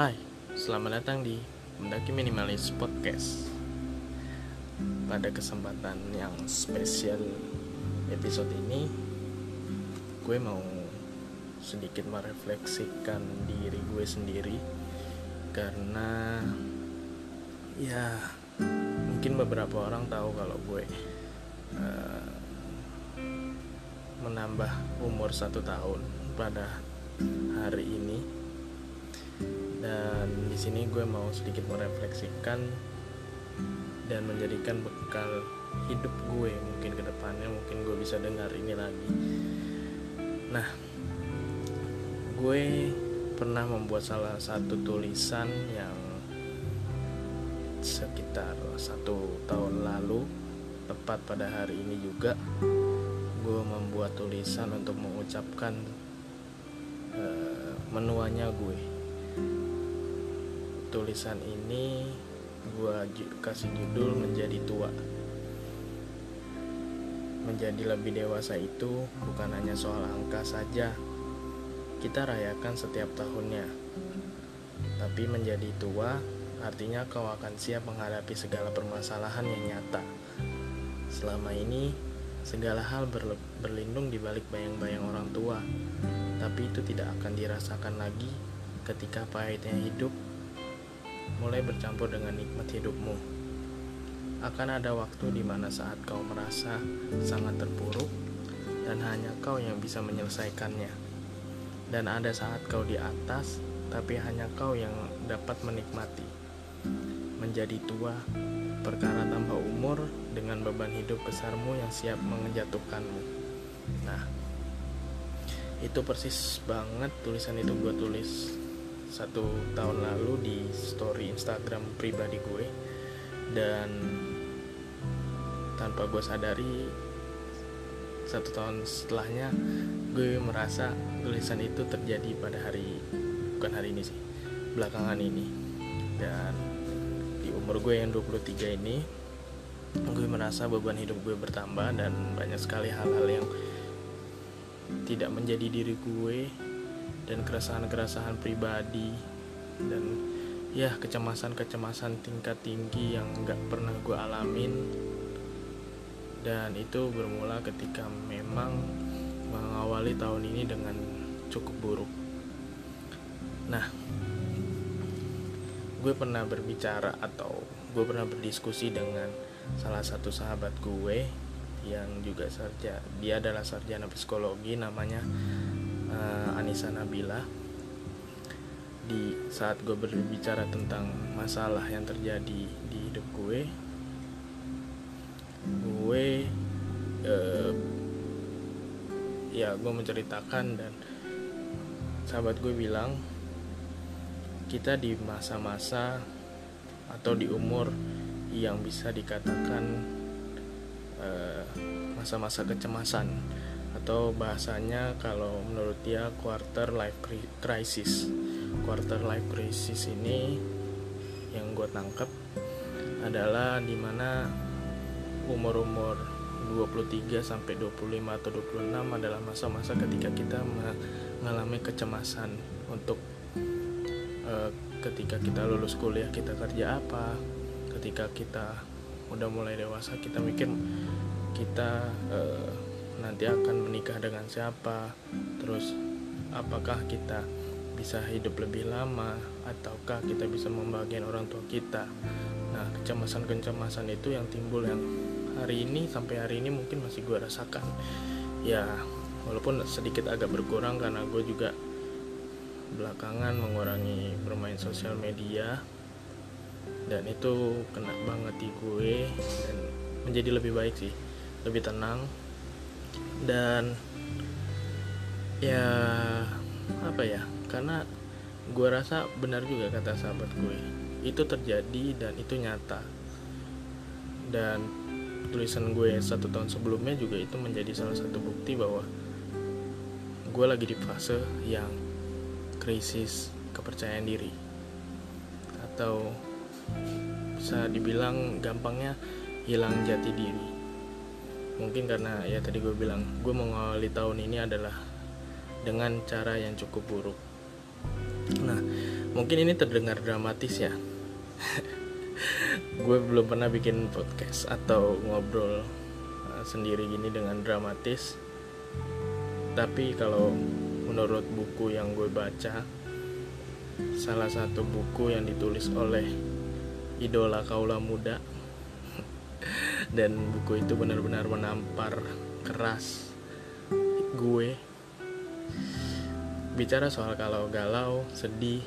Hai, selamat datang di Mendaki Minimalis Podcast. Pada kesempatan yang spesial episode ini Gue mau sedikit merefleksikan diri gue sendiri Karena ya mungkin beberapa orang tahu kalau gue uh, menambah umur satu tahun pada hari ini dan di sini gue mau sedikit merefleksikan dan menjadikan bekal hidup gue mungkin ke depannya mungkin gue bisa dengar ini lagi. Nah gue pernah membuat salah satu tulisan yang sekitar satu tahun lalu tepat pada hari ini juga gue membuat tulisan untuk mengucapkan uh, menuanya gue tulisan ini gue kasih judul menjadi tua. Menjadi lebih dewasa itu bukan hanya soal angka saja. Kita rayakan setiap tahunnya. Tapi menjadi tua artinya kau akan siap menghadapi segala permasalahan yang nyata. Selama ini segala hal berlindung di balik bayang-bayang orang tua. Tapi itu tidak akan dirasakan lagi ketika pahitnya hidup mulai bercampur dengan nikmat hidupmu. Akan ada waktu di mana saat kau merasa sangat terpuruk dan hanya kau yang bisa menyelesaikannya. Dan ada saat kau di atas, tapi hanya kau yang dapat menikmati. Menjadi tua, perkara tambah umur dengan beban hidup besarmu yang siap menjatuhkanmu. Nah, itu persis banget tulisan itu gue tulis satu tahun lalu di story Instagram pribadi gue. Dan tanpa gue sadari satu tahun setelahnya gue merasa tulisan itu terjadi pada hari bukan hari ini sih belakangan ini. Dan di umur gue yang 23 ini gue merasa beban hidup gue bertambah dan banyak sekali hal-hal yang tidak menjadi diri gue dan keresahan-keresahan pribadi dan ya kecemasan-kecemasan tingkat tinggi yang nggak pernah gue alamin. Dan itu bermula ketika memang mengawali tahun ini dengan cukup buruk. Nah gue pernah berbicara atau gue pernah berdiskusi dengan salah satu sahabat gue yang juga sarjana dia adalah sarjana psikologi namanya uh, Anissa Nabila di saat gue berbicara tentang masalah yang terjadi di hidup gue gue uh, ya gue menceritakan dan sahabat gue bilang kita di masa-masa atau di umur yang bisa dikatakan Eh, masa-masa kecemasan atau bahasanya kalau menurut dia quarter life crisis. Quarter life crisis ini yang gue tangkap adalah di mana umur-umur 23 sampai 25 atau 26 adalah masa-masa ketika kita mengalami kecemasan untuk uh, ketika kita lulus kuliah kita kerja apa ketika kita udah mulai dewasa kita mikir kita uh, nanti akan menikah dengan siapa terus apakah kita bisa hidup lebih lama ataukah kita bisa membagian orang tua kita. Nah kecemasan-kecemasan itu yang timbul yang hari ini sampai hari ini mungkin masih gue rasakan. Ya walaupun sedikit agak berkurang karena gue juga belakangan mengurangi bermain sosial media dan itu kena banget di gue dan menjadi lebih baik sih lebih tenang dan ya apa ya karena gue rasa benar juga kata sahabat gue. Itu terjadi dan itu nyata. Dan tulisan gue satu tahun sebelumnya juga itu menjadi salah satu bukti bahwa gue lagi di fase yang krisis kepercayaan diri. Atau bisa dibilang gampangnya hilang jati diri mungkin karena ya tadi gue bilang gue mengawali tahun ini adalah dengan cara yang cukup buruk. Nah mungkin ini terdengar dramatis ya. Gue belum pernah bikin podcast atau ngobrol uh, sendiri gini dengan dramatis. Tapi kalau menurut buku yang gue baca salah satu buku yang ditulis oleh idola kaula muda dan buku itu benar-benar menampar keras gue. Bicara soal kalau galau sedih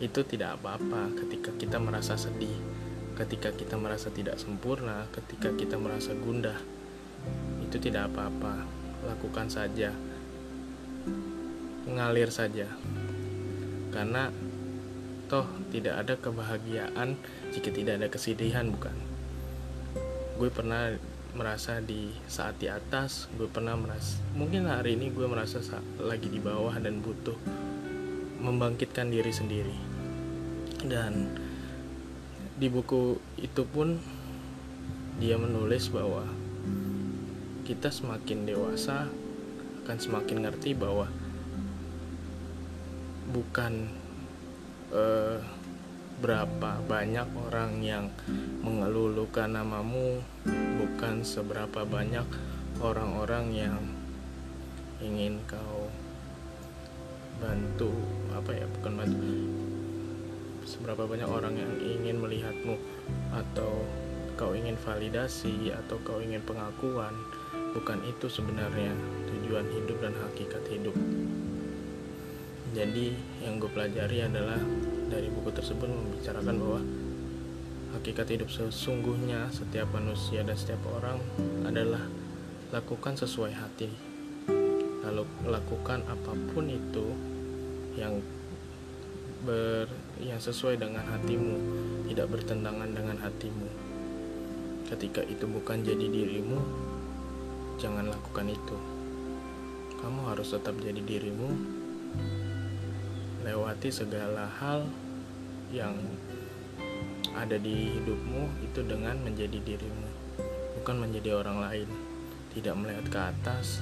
itu tidak apa-apa ketika kita merasa sedih ketika kita merasa tidak sempurna ketika kita merasa gundah. Itu tidak apa-apa. Lakukan saja. Mengalir saja. Karena toh tidak ada kebahagiaan jika tidak ada kesedihan bukan gue pernah merasa di saat di atas gue pernah merasa mungkin hari ini gue merasa lagi di bawah dan butuh membangkitkan diri sendiri. Dan di buku itu pun dia menulis bahwa kita semakin dewasa akan semakin ngerti bahwa bukan uh, berapa banyak orang yang mengelulukan namamu bukan seberapa banyak orang-orang yang ingin kau bantu apa ya bukan bantu seberapa banyak orang yang ingin melihatmu atau kau ingin validasi atau kau ingin pengakuan bukan itu sebenarnya tujuan hidup dan hakikat hidup. Jadi yang gue pelajari adalah dari buku tersebut membicarakan bahwa hakikat hidup sesungguhnya setiap manusia dan setiap orang adalah lakukan sesuai hati. Lalu lakukan apa pun itu yang ber yang sesuai dengan hatimu tidak bertentangan dengan hatimu. Ketika itu bukan jadi dirimu jangan lakukan itu. Kamu harus tetap jadi dirimu. Lewati segala hal yang ada di hidupmu itu dengan menjadi dirimu bukan menjadi orang lain. Tidak melihat ke atas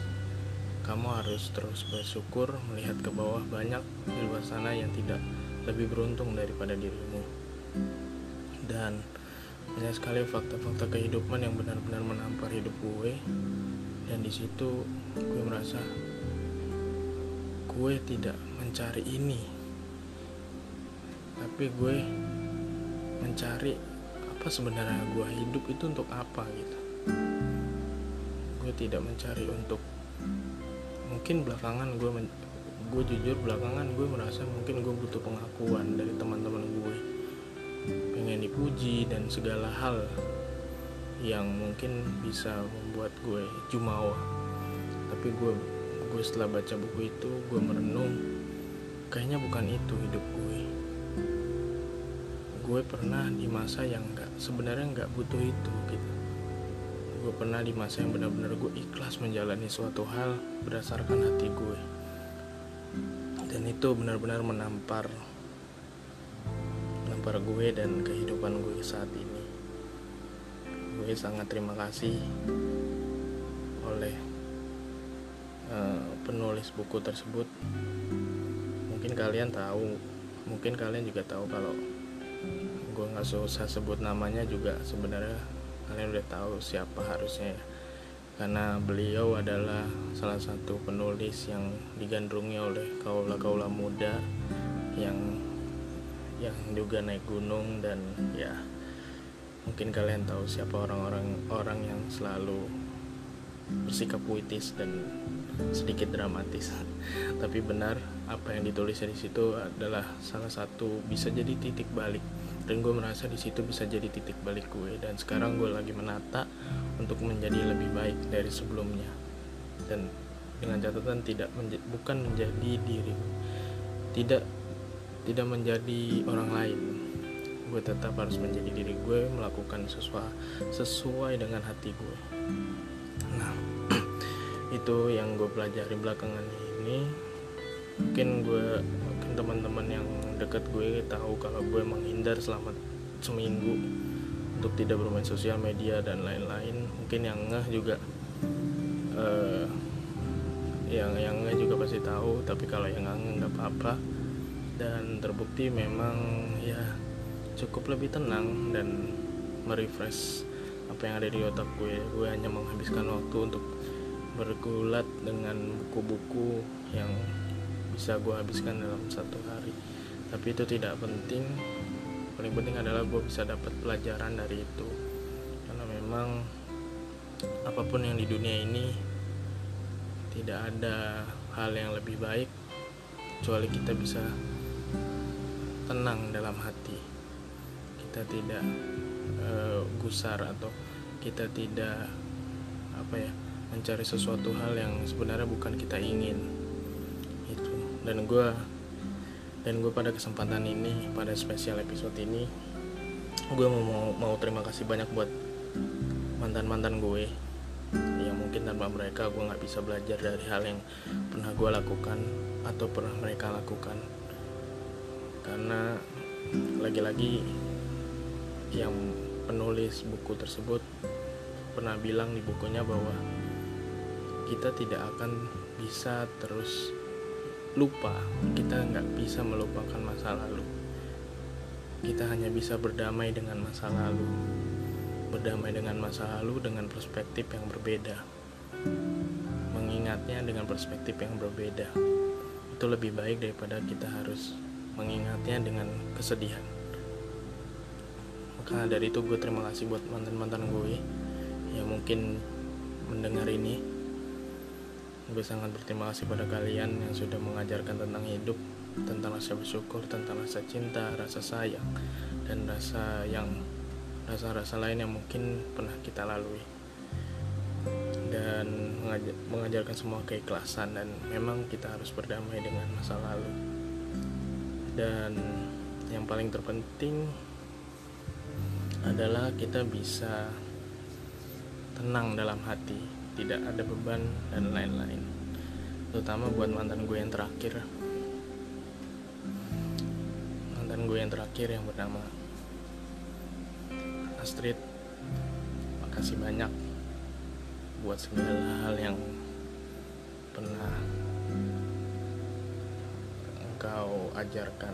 kamu harus terus bersyukur melihat ke bawah. Banyak di luar sana yang tidak lebih beruntung daripada dirimu. Dan banyak sekali fakta-fakta kehidupan yang benar-benar menampar hidup gue. Dan di situ gue merasa gue tidak mencari ini tapi gue mencari apa sebenarnya gue hidup itu untuk apa gitu. Gue tidak mencari untuk mungkin belakangan gue men, gue jujur belakangan gue merasa mungkin gue butuh pengakuan dari teman-teman gue pengen dipuji dan segala hal yang mungkin bisa membuat gue jumawa. Tapi gue gue setelah baca buku itu gue merenung kayaknya bukan itu hidup gue gue pernah di masa yang nggak sebenarnya nggak butuh itu gitu. Gue pernah di masa yang benar-benar gue ikhlas menjalani suatu hal berdasarkan hati gue. Dan itu benar-benar menampar menampar gue dan kehidupan gue saat ini. Gue sangat terima kasih oleh uh, penulis buku tersebut. Mungkin kalian tahu mungkin kalian juga tahu kalau gue nggak susah sebut namanya juga sebenarnya. Kalian udah tahu siapa harusnya ya. Karena beliau adalah salah satu penulis yang digandrungi oleh kaula-kaula muda yang yang juga naik gunung dan ya mungkin kalian tahu siapa orang-orang orang yang selalu bersikap puitis dan sedikit dramatis. Tapi benar apa yang ditulis di situ adalah salah satu bisa jadi titik balik. Dan gue merasa di situ bisa jadi titik balik gue. Dan sekarang gue lagi menata untuk menjadi lebih baik dari sebelumnya. Dan dengan catatan tidak menja bukan menjadi diri tidak tidak menjadi orang lain. Gue tetap harus menjadi diri gue melakukan sesuai sesuai dengan hati gue itu yang gue pelajari belakangan ini. Mungkin gue mungkin teman-teman yang dekat gue tahu kalau gue menghindar selama seminggu untuk tidak bermain sosial media dan lain-lain. Mungkin yang ngeh juga uh, yang yang ngeh juga pasti tahu tapi kalau yang nggak nggak apa-apa. Dan terbukti memang ya cukup lebih tenang dan merefresh apa yang ada di otak gue. Gue hanya menghabiskan waktu untuk bergulat dengan buku-buku yang bisa gue habiskan dalam satu hari. Tapi itu tidak penting. Paling penting adalah gue bisa dapat pelajaran dari itu. Karena memang apa pun yang di dunia ini tidak ada hal yang lebih baik kecuali kita bisa tenang dalam hati. Kita tidak uh, gusar atau kita tidak apa ya mencari sesuatu hal yang sebenarnya bukan kita ingin. Itu dan gue dan gue pada kesempatan ini pada spesial episode ini gue mau mau terima kasih banyak buat mantan mantan gue yang mungkin tanpa mereka gue nggak bisa belajar dari hal yang pernah gue lakukan atau pernah mereka lakukan. Karena lagi-lagi yang penulis buku tersebut pernah bilang di bukunya bahwa kita tidak akan bisa terus lupa. Kita nggak bisa melupakan masa lalu. Kita hanya bisa berdamai dengan masa lalu. Berdamai dengan masa lalu dengan perspektif yang berbeda. Mengingatnya dengan perspektif yang berbeda. Itu lebih baik daripada kita harus mengingatnya dengan kesedihan. Maka dari itu gue terima kasih buat mantan-mantan gue yang mungkin mendengar ini Gue sangat berterima kasih pada kalian yang sudah mengajarkan tentang hidup, tentang rasa bersyukur, tentang rasa cinta, rasa sayang, dan rasa yang rasa-rasa lain yang mungkin pernah kita lalui. Dan mengajarkan semua keikhlasan dan memang kita harus berdamai dengan masa lalu. Dan yang paling terpenting adalah kita bisa tenang dalam hati tidak ada beban dan lain-lain. Terutama buat mantan gue yang terakhir. Mantan gue yang terakhir yang bernama Astrid. Makasih banyak buat segala hal yang pernah engkau ajarkan.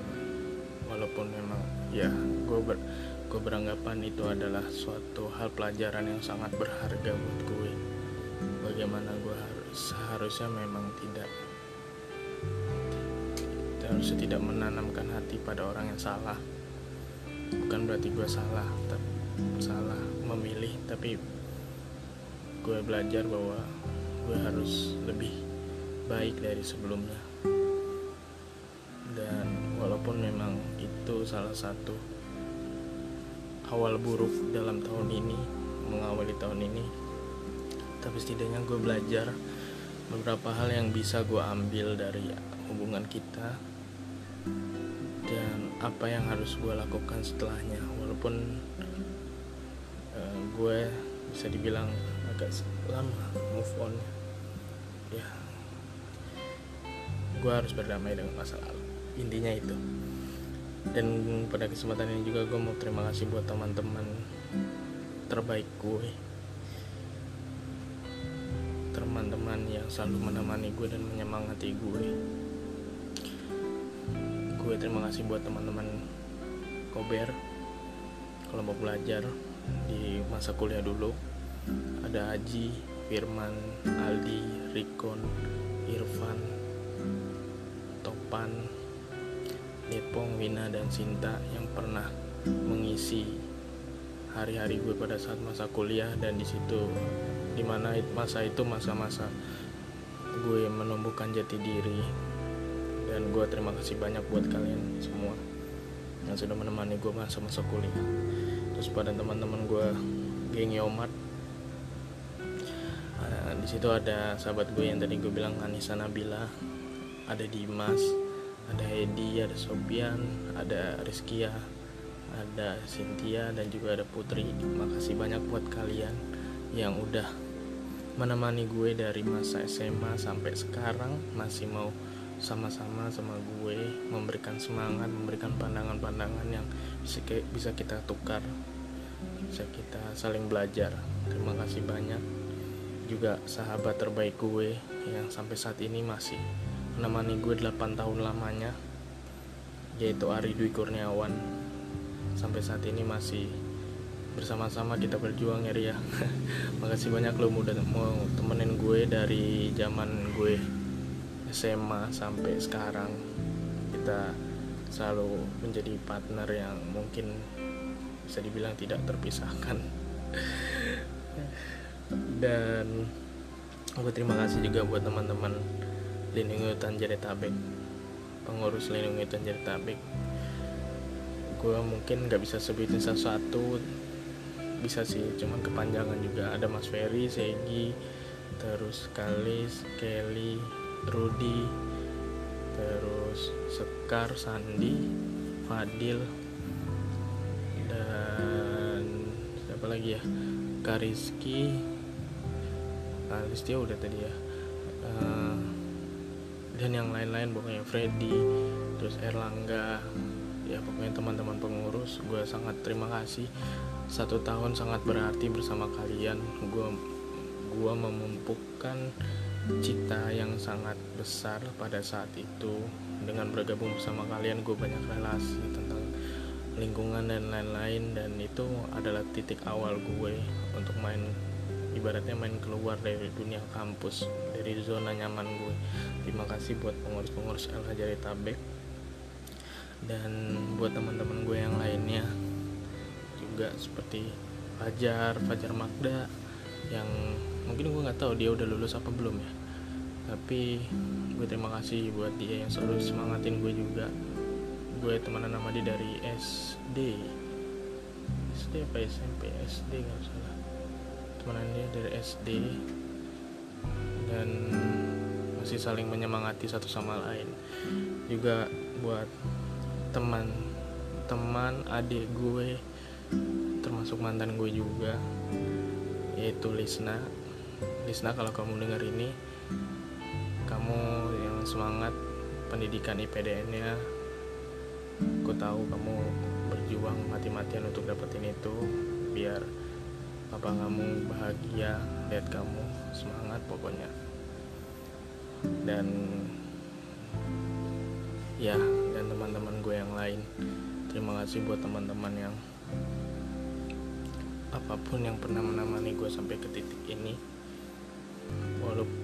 Walaupun memang ya gue ber, gue beranggapan itu adalah suatu hal pelajaran yang sangat berharga buat gue bagaimana gue harus seharusnya memang tidak. Harusnya tidak menanamkan hati pada orang yang salah. Bukan berarti gue salah salah memilih tapi gue belajar bahwa gue harus lebih baik dari sebelumnya. Dan walaupun memang itu salah satu awal buruk dalam tahun ini mengawali tahun ini tapi setidaknya gue belajar beberapa hal yang bisa gue ambil dari hubungan kita dan apa yang harus gue lakukan setelahnya. Walaupun uh, gue bisa dibilang agak lama move on. Ya gue harus berdamai dengan masa lalu. Intinya itu. Dan pada kesempatan ini juga gue mau terima kasih buat teman-teman terbaik gue teman-teman yang selalu menemani gue dan menyemangati gue. Gue terima kasih buat teman-teman kober kalau mau belajar di masa kuliah dulu. Ada Aji, Firman, Aldi, Rikon, Irfan, Topan, Nepong, Wina, dan Sinta yang pernah mengisi hari-hari gue pada saat masa kuliah. Dan di situ di mana masa itu masa-masa gue menumbuhkan jati diri. Dan gue terima kasih banyak buat kalian semua yang sudah menemani gue masa-masa kuliah. Terus pada teman-teman gue geng Yomat. Uh, di situ ada sahabat gue yang tadi gue bilang Anissa Nabila ada Dimas ada Edi ada Sopian ada Rizkia ada Cynthia dan juga ada Putri. Makasih banyak buat kalian yang udah menemani gue dari masa SMA sampai sekarang masih mau sama-sama sama gue memberikan semangat memberikan pandangan-pandangan yang bisa, kita tukar bisa kita saling belajar. Terima kasih banyak juga sahabat terbaik gue yang sampai saat ini masih menemani gue 8 tahun lamanya yaitu Ari Dwi Kurniawan. Sampai saat ini masih bersama-sama kita berjuang ya Ria. Makasih banyak lo udah mau temenin gue dari zaman gue SMA sampai sekarang. Kita selalu menjadi partner yang mungkin bisa dibilang tidak terpisahkan. Dan gue terima kasih juga buat teman-teman lindungi hutan pengurus lindungi hutan gue mungkin nggak bisa sebutin sesuatu bisa sih cuman kepanjangan juga. Ada Mas Ferry, Segi terus Kalis, Kelly, Rudy terus Sekar, Sandi, Fadil dan siapa lagi ya? Kariski Kalis dia udah tadi ya. Uh, dan yang lain-lain pokoknya Freddy terus Erlangga ya pokoknya teman-teman pengurus gue sangat terima kasih satu tahun sangat berarti bersama kalian. Gue gue memumpukan cita yang sangat besar pada saat itu. Dengan bergabung bersama kalian gue banyak relasi tentang lingkungan dan lain-lain. Dan itu adalah titik awal gue untuk main ibaratnya main keluar dari dunia kampus dari zona nyaman gue. Terima kasih buat pengurus-pengurus El Hajari Tabek dan buat teman-teman gue yang lainnya juga seperti Fajar Fajar Magda yang mungkin gue nggak tahu dia udah lulus apa belum ya. Tapi gue terima kasih buat dia yang selalu semangatin gue juga. Gue temenan sama dia dari SD SD apa SMP SD nggak salah. Temenan dia dari SD dan masih saling menyemangati satu sama lain. Juga buat teman teman adik gue termasuk mantan gue juga yaitu Lisna. Lisna kalau kamu dengar ini kamu yang semangat pendidikan IPDN nya aku tahu kamu berjuang mati-matian untuk dapetin itu biar papa kamu bahagia lihat kamu semangat pokoknya. Dan ya dan teman-teman gue yang lain. Terima kasih buat teman-teman yang apa pun yang pernah menemani gue sampai ke titik ini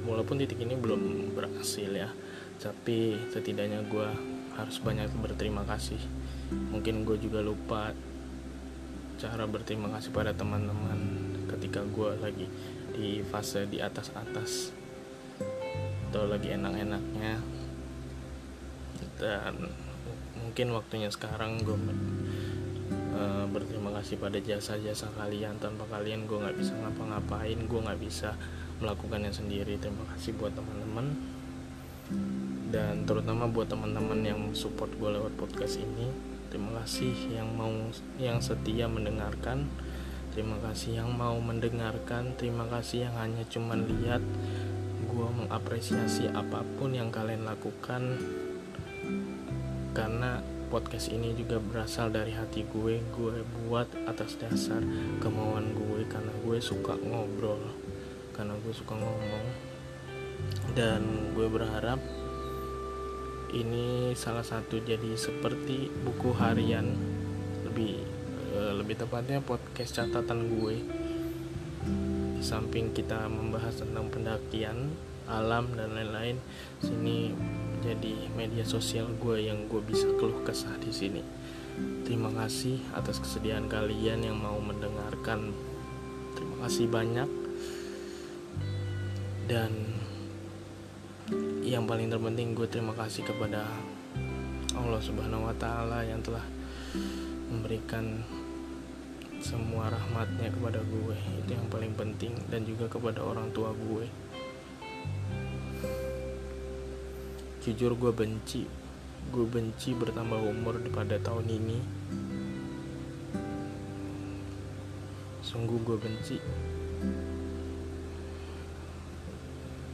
walaupun titik ini belum berhasil ya tapi setidaknya gue harus banyak berterima kasih. Mungkin gue juga lupa cara berterima kasih pada teman-teman ketika gue lagi di fase di atas-atas atau lagi enak-enaknya. Dan mungkin waktunya sekarang gue uh, berterima kasih pada jasa-jasa kalian. Tanpa kalian gue nggak bisa ngapa-ngapain. Gue nggak bisa melakukannya sendiri. Terima kasih buat teman-teman. Dan terutama buat teman-teman yang support gue lewat podcast ini. Terima kasih yang mau yang setia mendengarkan. Terima kasih yang mau mendengarkan. Terima kasih yang hanya cuman lihat. Gue mengapresiasi apa pun yang kalian lakukan. Karena podcast ini juga berasal dari hati gue gue buat atas dasar kemauan gue karena gue suka ngobrol karena gue suka ngomong. Dan gue berharap ini salah satu jadi seperti buku harian lebih eh, lebih tepatnya podcast catatan gue. Samping kita membahas tentang pendakian alam dan lain-lain sini jadi media sosial gue yang gue bisa keluh kesah di sini. Terima kasih atas kesediaan kalian yang mau mendengarkan. Terima kasih banyak. Dan yang paling terpenting gue terima kasih kepada Allah Subhanahu wa taala yang telah memberikan semua rahmatnya kepada gue itu yang paling penting dan juga kepada orang tua gue jujur gue benci. Gue benci bertambah umur pada tahun ini. Sungguh gue benci.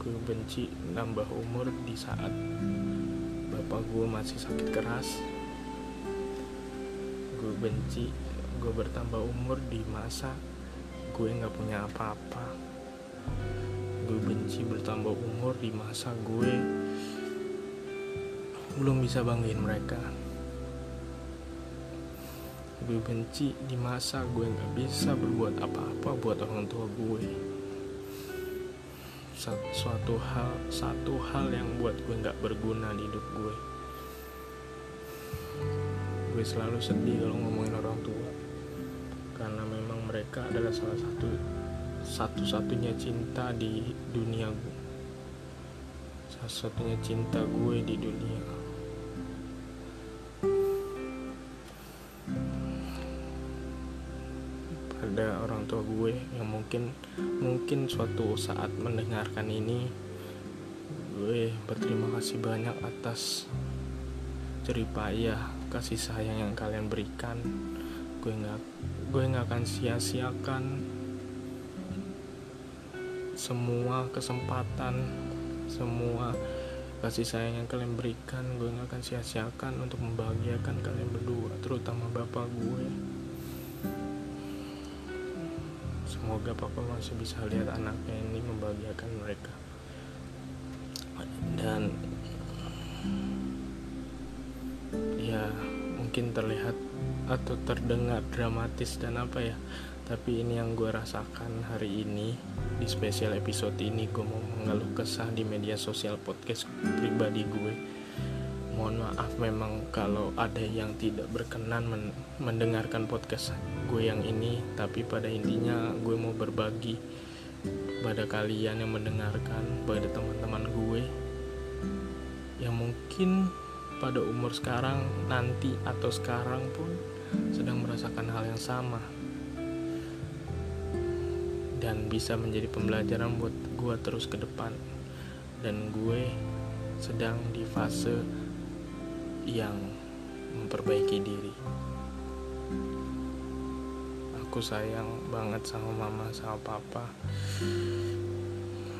Gue benci nambah umur di saat bapak gue masih sakit keras. Gue benci gue bertambah umur di masa gue nggak punya apa-apa. Gue benci bertambah umur di masa gue belum bisa banggain mereka. Gue benci di masa gue nggak bisa berbuat apa-apa buat orang tua gue. Suatu hal satu hal yang buat gue nggak berguna di hidup gue. Gue selalu sedih kalau ngomongin orang tua. Karena memang mereka adalah salah satu satu-satunya cinta di dunia gue. Satu-satunya cinta gue di dunia mungkin mungkin suatu saat mendengarkan ini gue berterima kasih banyak atas ceripaya kasih sayang yang kalian berikan. Gue nggak gue nggak akan sia-siakan semua kesempatan semua kasih sayang yang kalian berikan. Gue nggak akan sia-siakan untuk membahagiakan kalian berdua terutama bapak gue semoga papa masih bisa lihat anaknya ini membahagiakan mereka. Dan ya mungkin terlihat atau terdengar dramatis dan apa ya tapi ini yang gue rasakan hari ini di spesial episode ini gue mau mengeluh kesah di media sosial podcast pribadi gue. Mohon maaf memang kalau ada yang tidak berkenan men mendengarkan podcast gue yang ini tapi pada intinya gue mau berbagi pada kalian yang mendengarkan pada teman-teman gue yang mungkin pada umur sekarang nanti atau sekarang pun sedang merasakan hal yang sama. Dan bisa menjadi pembelajaran buat gue terus ke depan. Dan gue sedang di fase yang memperbaiki diri aku sayang banget sama mama sama papa.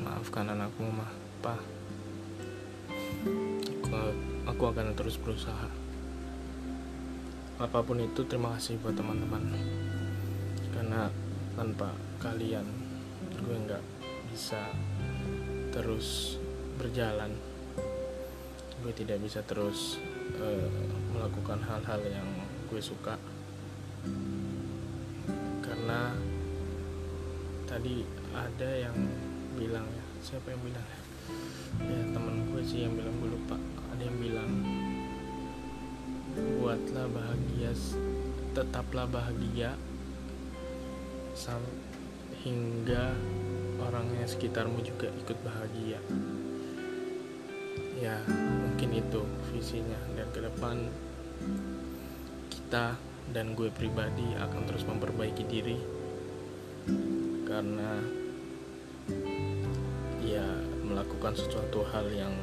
Maafkan anakku mah pa. Aku, aku akan terus berusaha. Apa pun itu terima kasih buat teman-teman. Karena tanpa kalian gue nggak bisa terus berjalan. Gue tidak bisa terus uh, melakukan hal-hal yang gue suka karena tadi ada yang bilang ya siapa yang bilang ya? Ya temen gue sih yang bilang gue lupa. Ada yang bilang buatlah bahagia tetaplah bahagia hingga orang yang sekitarmu juga ikut bahagia. Ya mungkin itu visinya. Dan ke depan kita dan gue pribadi akan terus memperbaiki diri. Karena ya melakukan sesuatu hal yang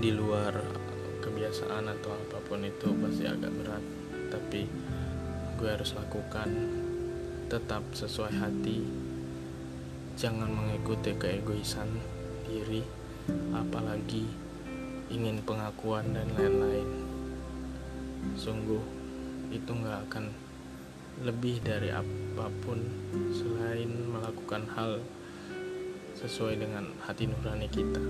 di luar kebiasaan atau apa pun itu pasti agak berat. Tapi gue harus lakukan tetap sesuai hati. Jangan mengikuti keegoisan diri apalagi ingin pengakuan dan lain-lain sungguh itu nggak akan lebih dari apa pun selain melakukan hal sesuai dengan hati nurani kita.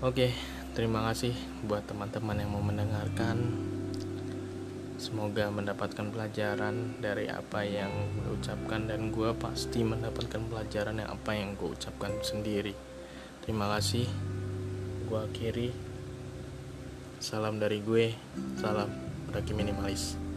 Oke, terima kasih buat teman-teman yang mau mendengarkan. Semoga mendapatkan pelajaran dari apa yang gue ucapkan dan gue pasti mendapatkan pelajaran yang apa yang gue ucapkan sendiri. Terima kasih. Gue akhiri Salam dari gue, salam Raki Minimalis.